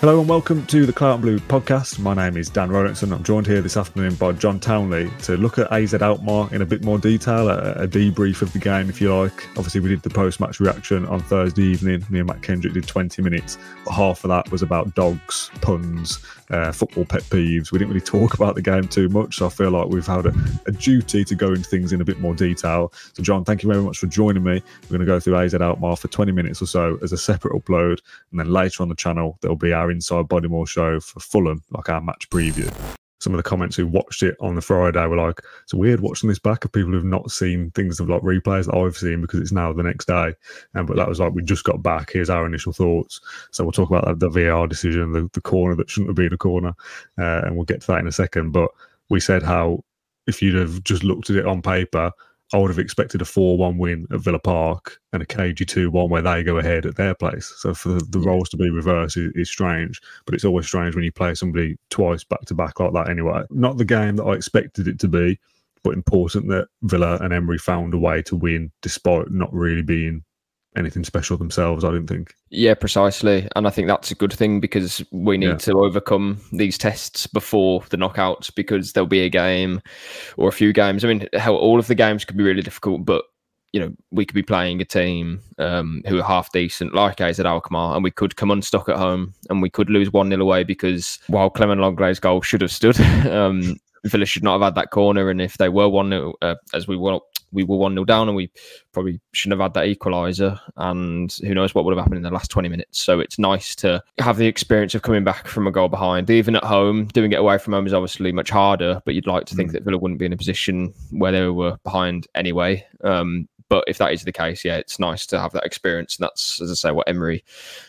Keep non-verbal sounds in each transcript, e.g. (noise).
Hello and welcome to the and Blue podcast. My name is Dan Rolinson. I'm joined here this afternoon by John Townley to look at AZ Alkmaar in a bit more detail, a, a debrief of the game, if you like. Obviously, we did the post match reaction on Thursday evening. Me and Matt Kendrick did 20 minutes, but half of that was about dogs, puns, uh, football pet peeves. We didn't really talk about the game too much, so I feel like we've had a, a, duty to go into things in a bit more detail. So, John, thank you very much for joining me. We're going to go through AZ Alkmaar for 20 minutes or so as a separate upload, and then later on the channel, there'll be our Inside Bodymoor show for Fulham, like our match preview some of the comments who watched it on the Friday were like, it's weird watching this back of people who've not seen things of like replays that I've seen because it's now the next day. And but that was like we just got back. Here's our initial thoughts. So we'll talk about that, the VR decision, the, the corner that shouldn't have been a corner, uh, and we'll get to that in a second. But we said how if you'd have just looked at it on paper, I would have expected a 4 1 win at Villa Park and a cagey 2 1 where they go ahead at their place. So for the, the roles to be reversed is, is, strange, but it's always strange when you play somebody twice back to back like that anyway. Not the game that I expected it to be, but important that Villa and Emery found a way to win despite not really being anything special themselves, I didn't think. Yeah, precisely. And I think that's a good thing because we need yeah. to overcome these tests before the knockouts because there'll be a game or a few games. I mean, how all of the games could be really difficult, but you know, we could be playing a team um, who are half decent, like AZ Alkmaar, and we could come unstuck at home and we could lose 1 0 away because while Clement Lenglet's goal should have stood, (laughs) um, Villa should not have had that corner. And if they were 1 0, uh, as we were we were 1 0 down and we probably shouldn't have had that equaliser. And who knows what would have happened in the last 20 minutes. So it's nice to have the experience of coming back from a goal behind. Even at home, doing it away from home is obviously much harder, but you'd like to think mm. that Villa wouldn't be in a position where they were behind anyway. Um, but if that is the case, yeah, it's nice to have that experience. And that's, as I say, what Emery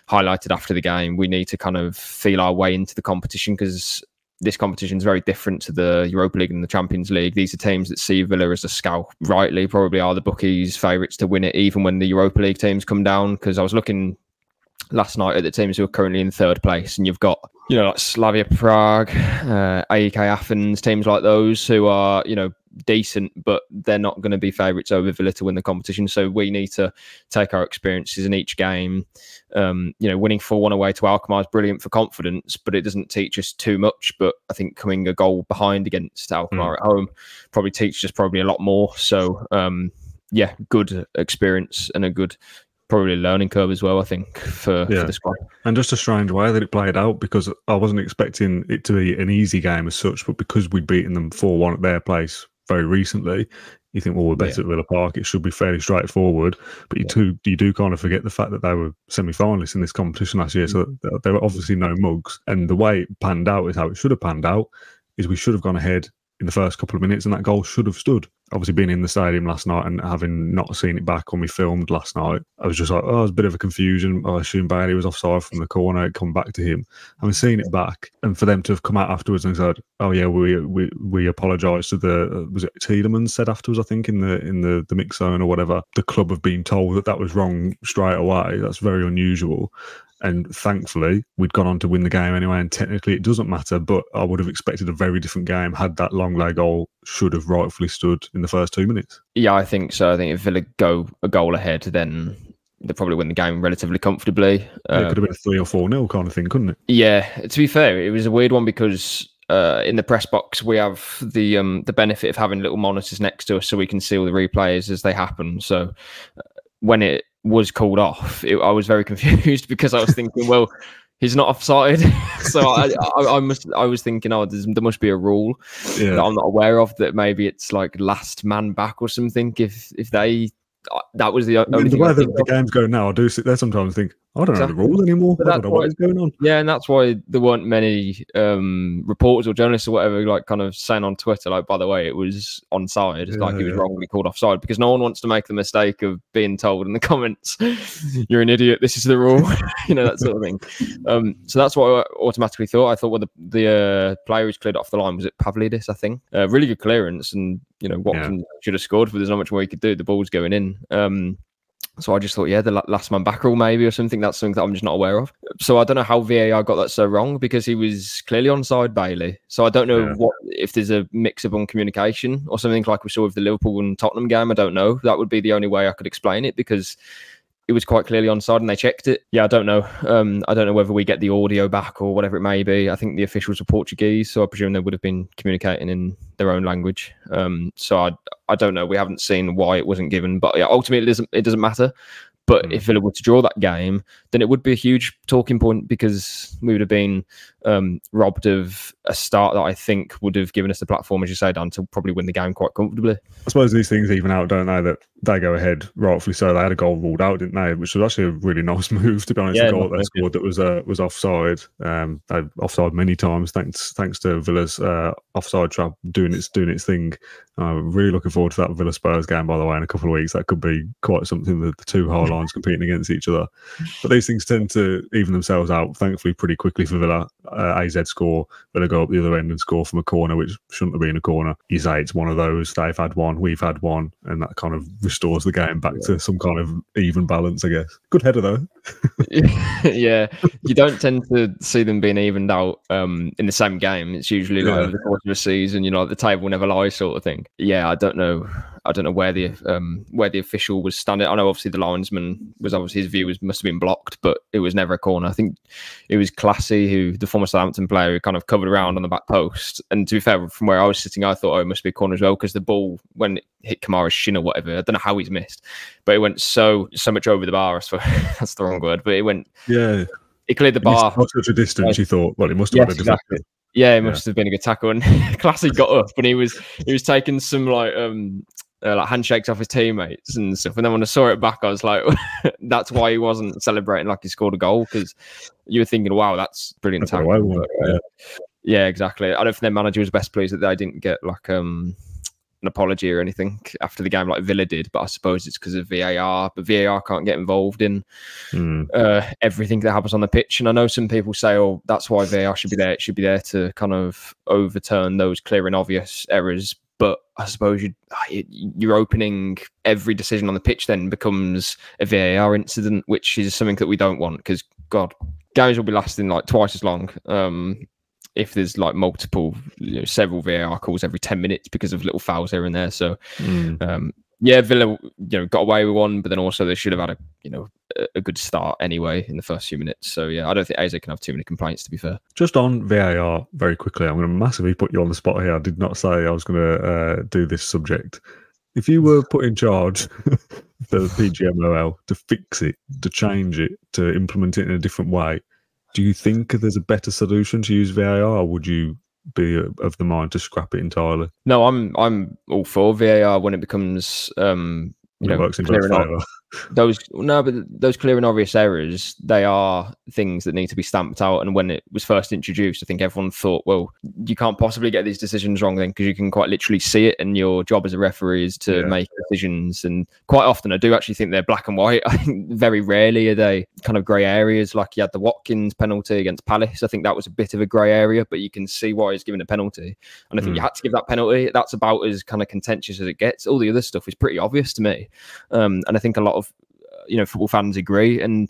highlighted after the game. We need to kind of feel our way into the competition because this competition is very different to the Europa League and the Champions League. These are teams that see Villa as a scout. Rightly, probably are the bookies' favourites to win it, even when the Europa League teams come down. Because I was looking last night at the teams who are currently in third place, and you've got you know like Slavia Prague, uh, AEK Athens, teams like those who are you know decent, but they're not going to be favourites over Villa to win the competition. So we need to take our experiences in each game. Um, you know, winning 4 1 away to Alkmaar is brilliant for confidence, but it doesn't teach us too much. But I think coming a goal behind against Alkmaar mm. at home probably teaches us probably a lot more. So, um, yeah, good experience and a good probably learning curve as well. I think for, yeah. for the squad, and just a strange way that it played out because I wasn't expecting it to be an easy game as such, but because we'd beaten them four one at their place very recently, you think, well, we're better yeah. at Villa Park. It should be fairly straightforward. But you yeah. do you do kind of forget the fact that they were semi-finalists in this competition last year, so mm. there were obviously no mugs. And the way it panned out is how it should have panned out. Is we should have gone ahead in the first couple of minutes, and that goal should have stood. Obviously, being in the stadium last night and having not seen it back when we filmed last night, I was just like, oh, it was a bit of a confusion. I assume Bailey was offside from the corner. It come back to him. Having seen it back, and for them to have come out afterwards and said, oh yeah, we we we apologise to the was it Tielemans said afterwards, I think in the in the the mix zone or whatever. The club have been told that that was wrong straight away. That's very unusual. And thankfully, we'd gone on to win the game anyway. And technically, it doesn't matter. But I would have expected a very different game had that Lenglet goal should have rightfully stood in the first two minutes. Yeah, I think so. I think if Villa go a goal ahead, then they probably win the game relatively comfortably. Yeah, it could have been a three or four nil kind of thing, couldn't it? Yeah. To be fair, it was a weird one because uh, in the press box, we have the um, the benefit of having little monitors next to us, so we can see all the replays as they happen. So uh, when it was called off, it, I was very (laughs) confused because I was thinking, well, he's not offside. (laughs) so I, I, I, must, I was thinking, oh, there must be a rule yeah. that I'm not aware of that maybe it's like last man back or something. If if they, that was the only the way the, the game's going now, I do sit there sometimes and think, I don't exactly. know the rules anymore. I don't know what is going on. Yeah, and that's why there weren't many um, reporters or journalists or whatever, like kind of saying on Twitter, like, by the way, it was onside, yeah, like he was yeah. wrongly called offside, because no one wants to make the mistake of being told in the (laughs) comments, "You're an idiot. This is the rule," (laughs) you know that sort of thing. Um, so that's what I automatically thought. I thought, well, the the uh, player who's cleared off the line was it Pavlidis, I think. Uh, really good clearance, and you know Watson yeah. should have scored, but there's not much more he could do. The ball's going in. Um, so I just thought, yeah, the last man back rule maybe or something. That's something that I'm just not aware of. So I don't know how VAR got that so wrong because he was clearly onside Bailey. So I don't know yeah. what if there's a mix of on communication or something like we saw with the Liverpool and Tottenham game. I don't know. That would be the only way I could explain it because it was quite clearly onside and they checked it. Yeah, I don't know. Um, I don't know whether we get the audio back or whatever it may be. I think the officials are Portuguese, so I presume they would have been communicating in their own language. Um, so I, I don't know. We haven't seen why it wasn't given, but yeah, ultimately it doesn't it doesn't matter. But mm. if Villa were to draw that game, then it would be a huge talking point because we would have been um, robbed of a start that I think would have given us the platform, as you say, Dan, to probably win the game quite comfortably. I suppose these things even out, don't they? That they go ahead, rightfully so. They had a goal ruled out, didn't they? Which was actually a really (laughs) nice move, to be honest. Yeah, the goal they scored that was uh, was offside. Um, they offside many times, thanks thanks to Villa's uh, offside trap doing its doing its thing. I'm really looking forward to that Villa Spurs game, by the way, in a couple of weeks. That could be quite something that the two high lines competing against each other. But these things tend to even themselves out, thankfully, pretty quickly for Villa uh, AZ score, Villa go up the other end and score from a corner, which shouldn't have been a corner. You say it's one of those. They've had one, we've had one, and that kind of restores the game back yeah. to some kind of even balance, I guess. Good header though. (laughs) yeah, you don't tend to see them being evened out um, in the same game. It's usually like yeah. over the course of a season, you know, the table never lies sort of thing. Yeah, I don't know. I don't know where the um, where the official was standing. I know obviously the linesman was obviously his view was must have been blocked, but it was never a corner. I think it was Clasie, who the former Southampton player, who kind of covered around on the back post. And to be fair, from where I was sitting, I thought oh, it must be a corner as well because the ball when it hit Kamara's shin or whatever, I don't know how he's missed, but it went so so much over the bar. (laughs) That's the wrong word, but it went yeah. It cleared the bar. Not Such a distance, you thought. Well, it must have yes, been a exactly. Yeah, it must yeah. have been a good tackle. And (laughs) Clasie got up and he was he was taking some like um uh, like handshakes off his teammates and stuff. And then when I saw it back, I was like, (laughs) that's why he wasn't celebrating like he scored a goal because you were thinking, wow, that's brilliant that's tackle. Yeah. yeah, exactly. I don't think their manager was best pleased that they didn't get like um an apology or anything after the game like Villa did, but I suppose it's because of VAR. But VAR can't get involved in mm. uh, everything that happens on the pitch. And I know some people say, "Oh, that's why VAR should be there. It should be there to kind of overturn those clear and obvious errors." But I suppose you, you're opening every decision on the pitch then becomes a VAR incident, which is something that we don't want because God, games will be lasting like twice as long. Um, if there's like multiple, you know, several VAR calls every 10 minutes because of little fouls here and there. So, mm. um, yeah, Villa, you know, got away with one, but then also they should have had a, you know, a, good start anyway in the first few minutes. So yeah, I don't think AZ can have too many complaints. To be fair, just on VAR very quickly, I'm going to massively put you on the spot here. I did not say I was going to uh, do this subject. If you were put in charge (laughs) for PGMOL to fix it, to change it, to implement it in a different way, do you think there's a better solution to use VAR, would you be of the mind to scrap it entirely? No, I'm I'm all for VAR when it becomes um, you know, works in both favour (laughs) those no, but those clear and obvious errors, they are things that need to be stamped out. And when it was first introduced, I think everyone thought, well, you can't possibly get these decisions wrong then because you can quite literally see it, and your job as a referee is to yeah. make decisions. And quite often, I do actually think they're black and white. (laughs) I think very rarely are they kind of grey areas. Like you had the Watkins penalty against Palace. I think that was a bit of a grey area, but you can see why he's given a penalty. And I think mm. you had to give that penalty. That's about as kind of contentious as it gets. All the other stuff is pretty obvious to me. Um, and I think a lot of of you know football fans agree. And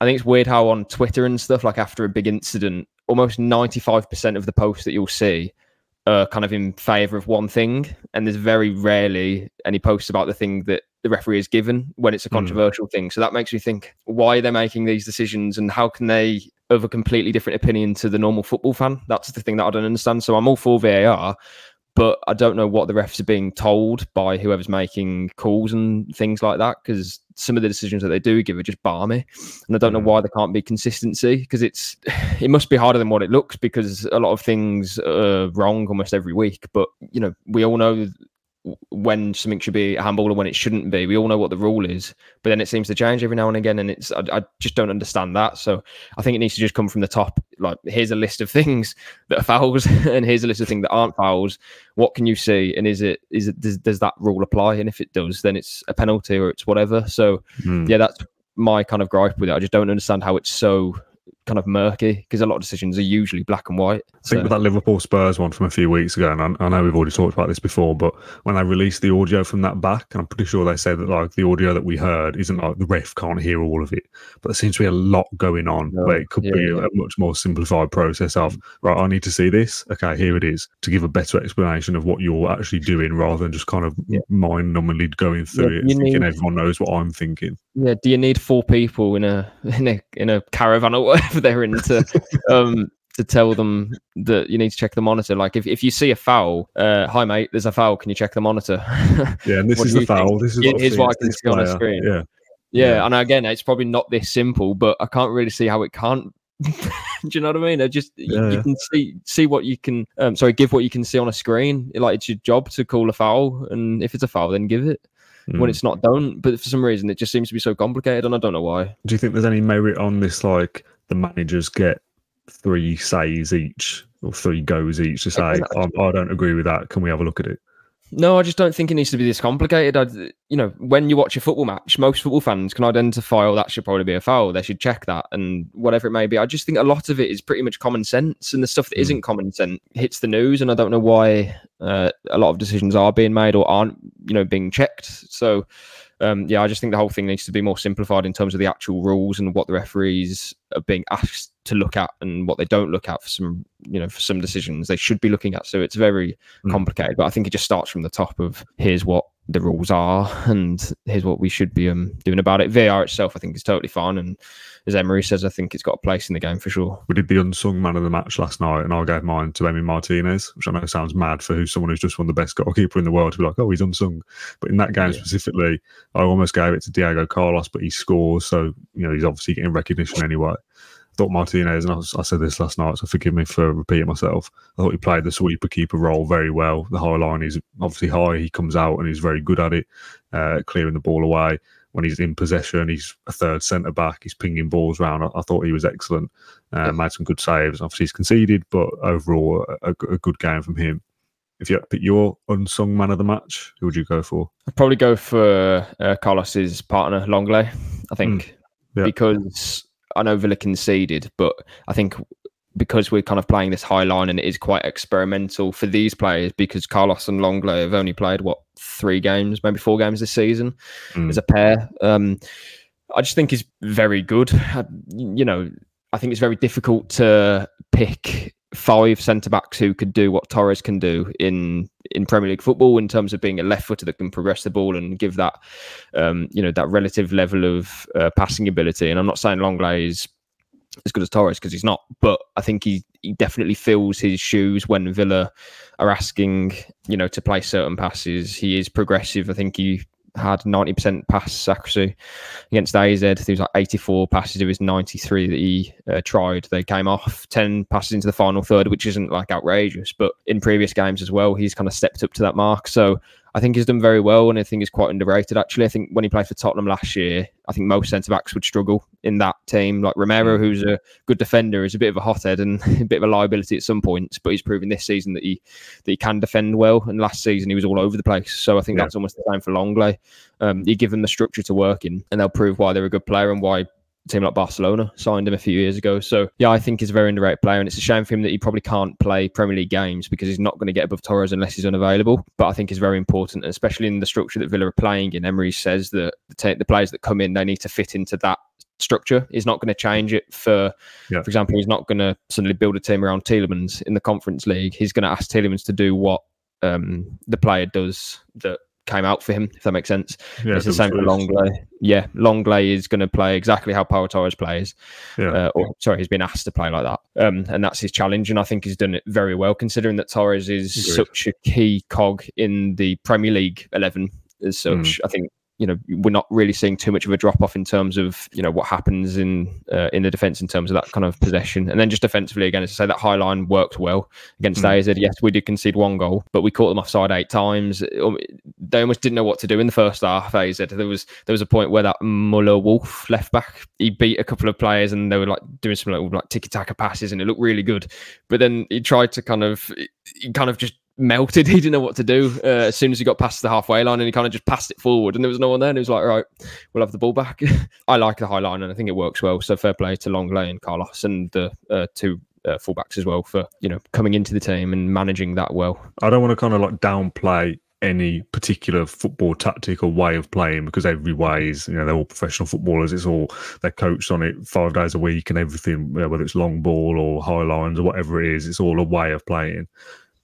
I think it's weird how on Twitter and stuff, like after a big incident, almost ninety five percent of the posts that you'll see are kind of in favour of one thing, and there's very rarely any posts about the thing that the referee is given when it's a hmm. controversial mm. thing. So that makes me think why they're making these decisions and how can they have a completely different opinion to the normal football fan? That's the thing that I don't understand. So I'm all for VAR, but I don't know what the refs are being told by whoever's making calls and things like that because some of the decisions that they do give are just balmy, and I don't know mm. why there can't be consistency because it's (laughs) it must be harder than what it looks because a lot of things are wrong almost every week. But you know, we all know when something should be a handball and when it shouldn't be. We all know what the rule is, but then it seems to change every now and again, and it's I, I, just don't understand that. So I think it needs to just come from the top. Like here's a list of things (laughs) that are fouls, (laughs) and here's a list of things that aren't fouls. What can you see, and is it is it does, does that rule apply? And if it does, then it's a penalty or it's whatever. So mm. yeah, that's my kind of gripe with it. I just don't understand how it's so kind of murky because a lot of decisions are usually black and white. I think with that Liverpool Spurs one from a few weeks ago, and I, I, know we've already talked about this before, but when they released the audio from that back, and I'm pretty sure they said that like the audio that we heard isn't like the ref can't hear all of it, but there seems to be a lot going on where it could yeah, be yeah. a, much more simplified process of right, I need to see this. Okay, here it is to give a better explanation of what you're actually doing rather than just kind of mind numbingly going through it, thinking need, everyone knows what I'm thinking. Yeah, do you need four people in a (laughs) in a in a caravan or whatever they're in to (laughs) um to tell them that you need to check the monitor? Like if, if you see a foul, uh, hi mate, there's a foul. Can you check the monitor? (laughs) yeah, and this is the foul. Think? This is here's what I can see on the screen. Yeah. yeah. yeah, and again, it's probably not this simple, but I can't really see how it can't (laughs) do you know what I mean? I just yeah, you, you, can see see what you can. Um, sorry, give what you can see on a screen. Like it's your job to call a foul, and if it's a foul, then give it when it's not done. But for some reason, it just seems to be so complicated, and I don't know why. Do you think there's any merit on this? Like the managers get three says each or three goes each to say, I, I don't agree with that. Can we have a look at it? No, I just don't think it needs to be this complicated. I, you know, when you watch a football match, most football fans can identify, oh, that should probably be a foul. They should check that and whatever it may be. I just think a lot of it is pretty much common sense, and the stuff that mm. not common sense hits the news. And I don't know why uh, a lot of decisions are being made or aren't, you know, being checked. So um, yeah, I just think the whole thing needs to be more simplified in terms of the actual rules and what the referees are being asked to look at and what they don't look at for some, you know, for some decisions they should be looking at. So it's very mm. complicated, but I think it just starts from the top of here's what the rules are and here's what we should be um, doing about it. VAR itself, I think, is totally fine. And as Emery says, I think it's got a place in the game for sure. We did the unsung man of the match last night, and I gave mine to Emi Martinez, which I know sounds mad for who's someone who's just won the best goalkeeper in the world to be like, oh, he's unsung. But in that game yeah. specifically, I almost gave it to Diego Carlos, but he scores, so you know he's obviously getting recognition anyway thought Martinez, and I, was, I, said this last night, so forgive me for repeating myself. I thought he played the sweeper keeper role very well. The high line is obviously high. He comes out and he's very good at it, uh, clearing the ball away. When he's in possession, he's a third centre back. He's pinging balls around. I, I thought he was excellent. Uh, made some good saves. Obviously, he's conceded, but overall, a, a good game from him. If you had to pick your unsung man of the match, who would you go for? I'd probably go for uh, Carlos's partner, Lenglet. I think mm, yeah. because I know Villa conceded, but I think because we're kind of playing this high line and it is quite experimental for these players because Carlos and Lenglet have only played what three games, maybe four games this season mm. as a pair. Um, I just think he's very good. I, you know, I think it's very difficult to pick five centre backs who could do what Torres can do in in Premier League football in terms of being a left footer that can progress the ball and give that um, you know that relative level of uh, passing ability. And I'm not saying Lenglet is as good as Torres because he's not, but I think he he definitely fills his shoes when Villa are asking you know to play certain passes. He is progressive. I think he had 90% pass accuracy against AZ. There was like 84 passes It was 93 that he uh, tried. They came off 10 passes into the final third, which isn't like outrageous, but in previous games as well, he's kind of stepped up to that mark. So I think he's done very well, and I think he's quite underrated. Actually, I think when he played for Tottenham last year, I think most centre backs would struggle in that team. Like Romero, mm. who's a good defender, is a bit of a hothead and (laughs) a bit of a liability at some points, but he's proven this season that he that he can defend well. And last season he was all over the place. So I think yeah. that's almost the same for Lenglet. Um, you give them the structure to work in, and they'll prove why they're a good player and why team like Barcelona signed him a few years ago. So yeah, I think he's a very underrated player, and it's a shame for him that he probably can't play Premier League games because he's not going to get above Torres unless he's unavailable. But I think he's very important, especially in the structure that Villa are playing in. Emery says that the, t- the players that come in they need to fit into that structure. He's not going to change it for, yeah. for example, he's not going to suddenly build a team around Tielemans in the Conference League. He's going to ask Tielemans to do what um, the player does that came out for him, if that makes sense. Yeah, it's the same for Lenglet. Yeah, Lenglet is going to play exactly how Pau Torres plays. Yeah. Uh, or sorry, he's been asked to play like that, um, and that's his challenge. And I think he's done it very well, considering that Torres is Agreed. such a key cog in the Premier League eleven. As such, mm. I think you know we're not really seeing too much of a drop off in terms of you know what happens in uh, in the defense in terms of that kind of possession. And then just defensively again as I say that high line worked well against mm. AZ yes we did concede one goal but we caught them offside eight times. Um, they almost didn't know what to do in the first half AZ there was there was a point where that Møller Wolfe left back he beat a couple of players and they were like doing some like, like tiki taka passes and it looked really good. But then he tried to kind of he kind of just melted. (laughs) He didn't know what to do uh, as soon as he got past the halfway line, and he kind of just passed it forward, and there was no one there. And he was like, "Right, we'll have the ball back." (laughs) I like the high line, and I think it works well. So fair play to Lenglet and Carlos and the uh, two uh, fullbacks as well for you know coming into the team and managing that well. I don't want to kind of like downplay any particular football tactic or way of playing because every way is you know they're all professional footballers it's all they're coached on it five days a week and everything you know, whether it's long ball or high lines or whatever it is it's all a way of playing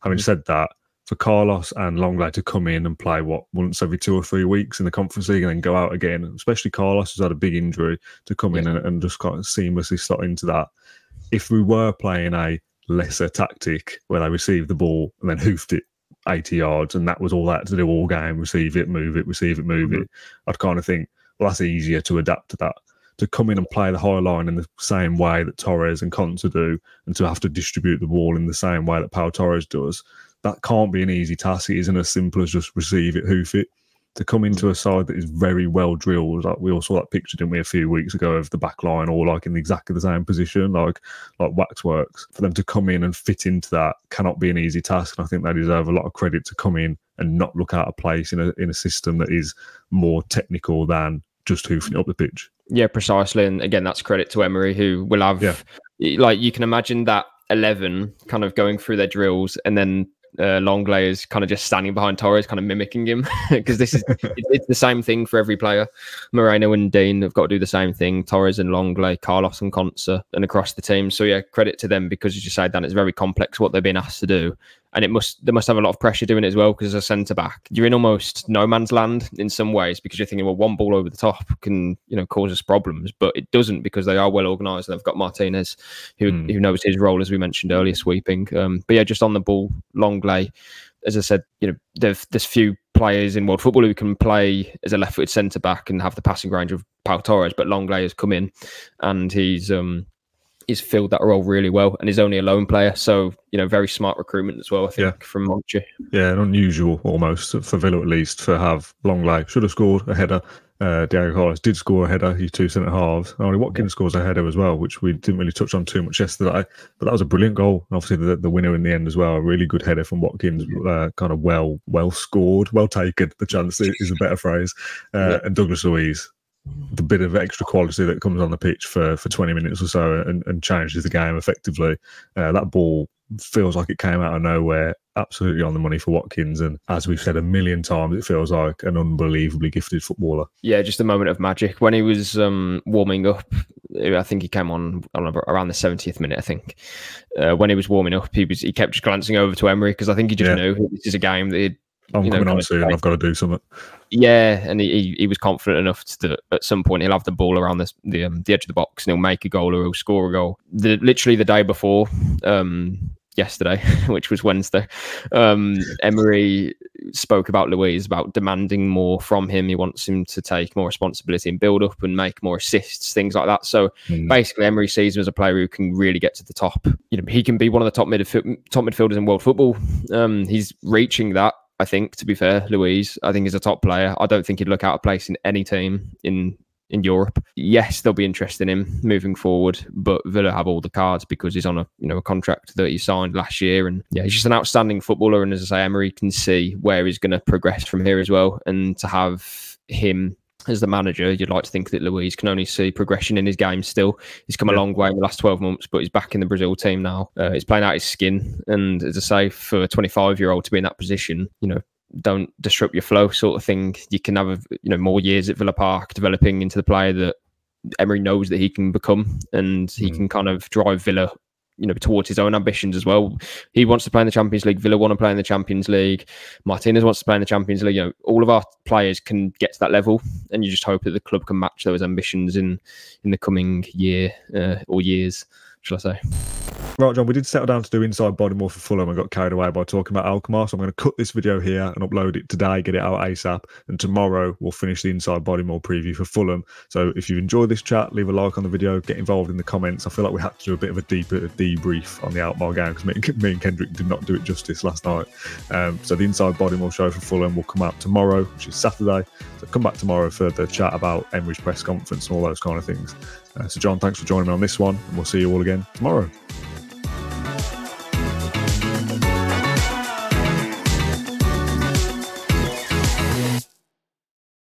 Having mm. said that, for Carlos and Lenglet to come in and play what once every two or three weeks in the conference league and then go out again, especially Carlos who's had a big injury to come yeah. in and, and, just kind of seamlessly slot into that. If we were playing a lesser tactic where they received the ball and then hoofed it 80 yards and that was all that to do all game, receive it, move it, receive it, move mm-hmm. it, I'd kind of think, well, that's easier to adapt to that to come in and play the high line in the same way that Torres and Konsa do, and to have to distribute the ball in the same way that Pau Torres does, that can't be an easy task. It isn't as simple as just receive it, hoof it. To come into a side that is very well drilled, like we all saw that picture, didn't we, a few weeks ago of the back line all like in exactly the same position, like like waxworks. For them to come in and fit into that cannot be an easy task. And I think they deserve a lot of credit to come in and not look out of place in a in a system that is more technical than just hoofing up the pitch. Yeah, precisely. And again, that's credit to Emery, who will have, yeah. like, you can imagine that 11 kind of going through their drills and then uh, Lenglet is kind of just standing behind Torres, kind of mimicking him (laughs) because this is (laughs) it's the same thing for every player. Moreno and Digne have got to do the same thing. Torres and Lenglet, Carlos and Konsa, and across the team. So yeah, credit to them because as you say, Dan, it's very complex what they've been asked to do, and it must they must have a lot of pressure doing it as well because as a centre back you're in almost no man's land in some ways because you're thinking well one ball over the top can you know cause us problems but it doesn't because they are well organised and they've got Martinez who mm. who knows his role as we mentioned earlier sweeping um, but yeah just on the ball Lenglet as I said you know there's few players in world football who can play as a left-footed centre back and have the passing range of Pau Torres but Lenglet has come in and he's um he's filled that role really well and he's only a loan player. So, you know, very smart recruitment as well, I think, yeah. from Monchi. Yeah, unusual almost for Villa at least to have Lenglet. Should have scored a header. Uh, Diego Carlos did score a header. He's two centre halves. Only Watkins scores a header as well, which we didn't really touch on too much yesterday. But that was a brilliant goal. And obviously, the, the winner in the end as well. A really good header from Watkins. Uh, kind of well, well scored, well taken. The chance is a better phrase. Uh, yeah. And Douglas Luiz, the bit of extra quality that comes on the pitch for, for 20 minutes or so and, and changes the game effectively. Uh, that ball feels like it came out of nowhere, absolutely on the money for Watkins. And as we've said a million times, it feels like an unbelievably gifted footballer. Yeah, just a moment of magic. When he was um, warming up, I think he came on, around the 70th minute, I think. Uh, when he was warming up, he was he kept just glancing over to Emery because I think he just yeah. knew this is a game that I'm you know, coming on soon. I've got to do something. Yeah, and he, he was confident enough to at some point he'll have the ball around the the, um, the edge of the box and he'll make a goal or he'll score a goal. The, literally the day before, um, yesterday, (laughs) which was Wednesday, um, Emery spoke about Luiz about demanding more from him. He wants him to take more responsibility and build up and make more assists, things like that. So mm. basically, Emery sees him as a player who can really get to the top. You know, he can be one of the top midfield top midfielders in world football. Um, he's reaching that I think, to be fair, Luiz. I think he's a top player. I don't think he'd look out of place in any team in in Europe. Yes, they'll be interested in him moving forward, but Villa have all the cards because he's on a you know a contract that he signed last year, and yeah, he's just an outstanding footballer. And as I say, Emery can see where he's going to progress from here as well, and to have him as the manager, you'd like to think that Luiz can only see progression in his game still. He's come a long way in the last 12 months, but he's back in the Brazil team now. Uh, he's playing out his skin. And as I say, for a 25 year old to be in that position, you know, don't disrupt your flow sort of thing. You can have, a, you know, more years at Villa Park developing into the player that Emery knows that he can become and he mm. can kind of drive Villa you know towards his own ambitions as well. He wants to play in the Champions League. Villa want to play in the Champions League. Martinez wants to play in the Champions League. You know, all of our players can get to that level, and you just hope that the club can match those ambitions in in the coming year uh, or years, shall I say? Right, John, we did settle down to do Inside Bodymoor for Fulham and got carried away by talking about Alkmaar. So I'm going to cut this video here and upload it today, get it out ASAP. And tomorrow we'll finish the Inside Bodymoor preview for Fulham. So if you've enjoyed this chat, leave a like on the video, get involved in the comments. I feel like we had to do a bit of a deeper debrief on the Alkmaar game because me, and Kendrick did not do it justice last night. Um, so the Inside Bodymoor show for Fulham will come out tomorrow, which is Saturday. So come back tomorrow for the chat about Emery's press conference and all those kind of things. Uh, so, John, thanks for joining me on this one, and we'll see you all again tomorrow.